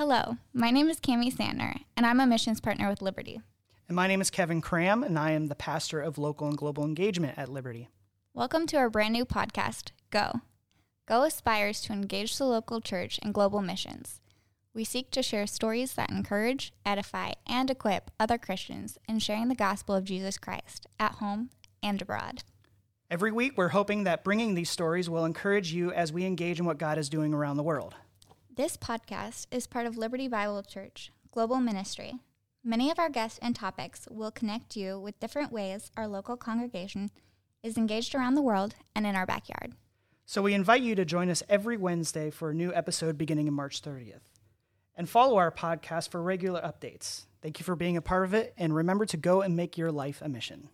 Hello, my name is Cami Sandner, and I'm a missions partner with Liberty. And my name is Kevin Cram, and I am the pastor of local and global engagement at Liberty. Welcome to our brand new podcast, Go. Go aspires to engage the local church in global missions. We seek to share stories that encourage, edify, and equip other Christians in sharing the gospel of Jesus Christ at home and abroad. Every week, we're hoping that bringing these stories will encourage you as we engage in what God is doing around the world. This podcast is part of Liberty Bible Church Global Ministry. Many of our guests and topics will connect you with different ways our local congregation is engaged around the world and in our backyard. So we invite you to join us every Wednesday for a new episode beginning in March 30th. And follow our podcast for regular updates. Thank you for being a part of it, and remember to go and make your life a mission.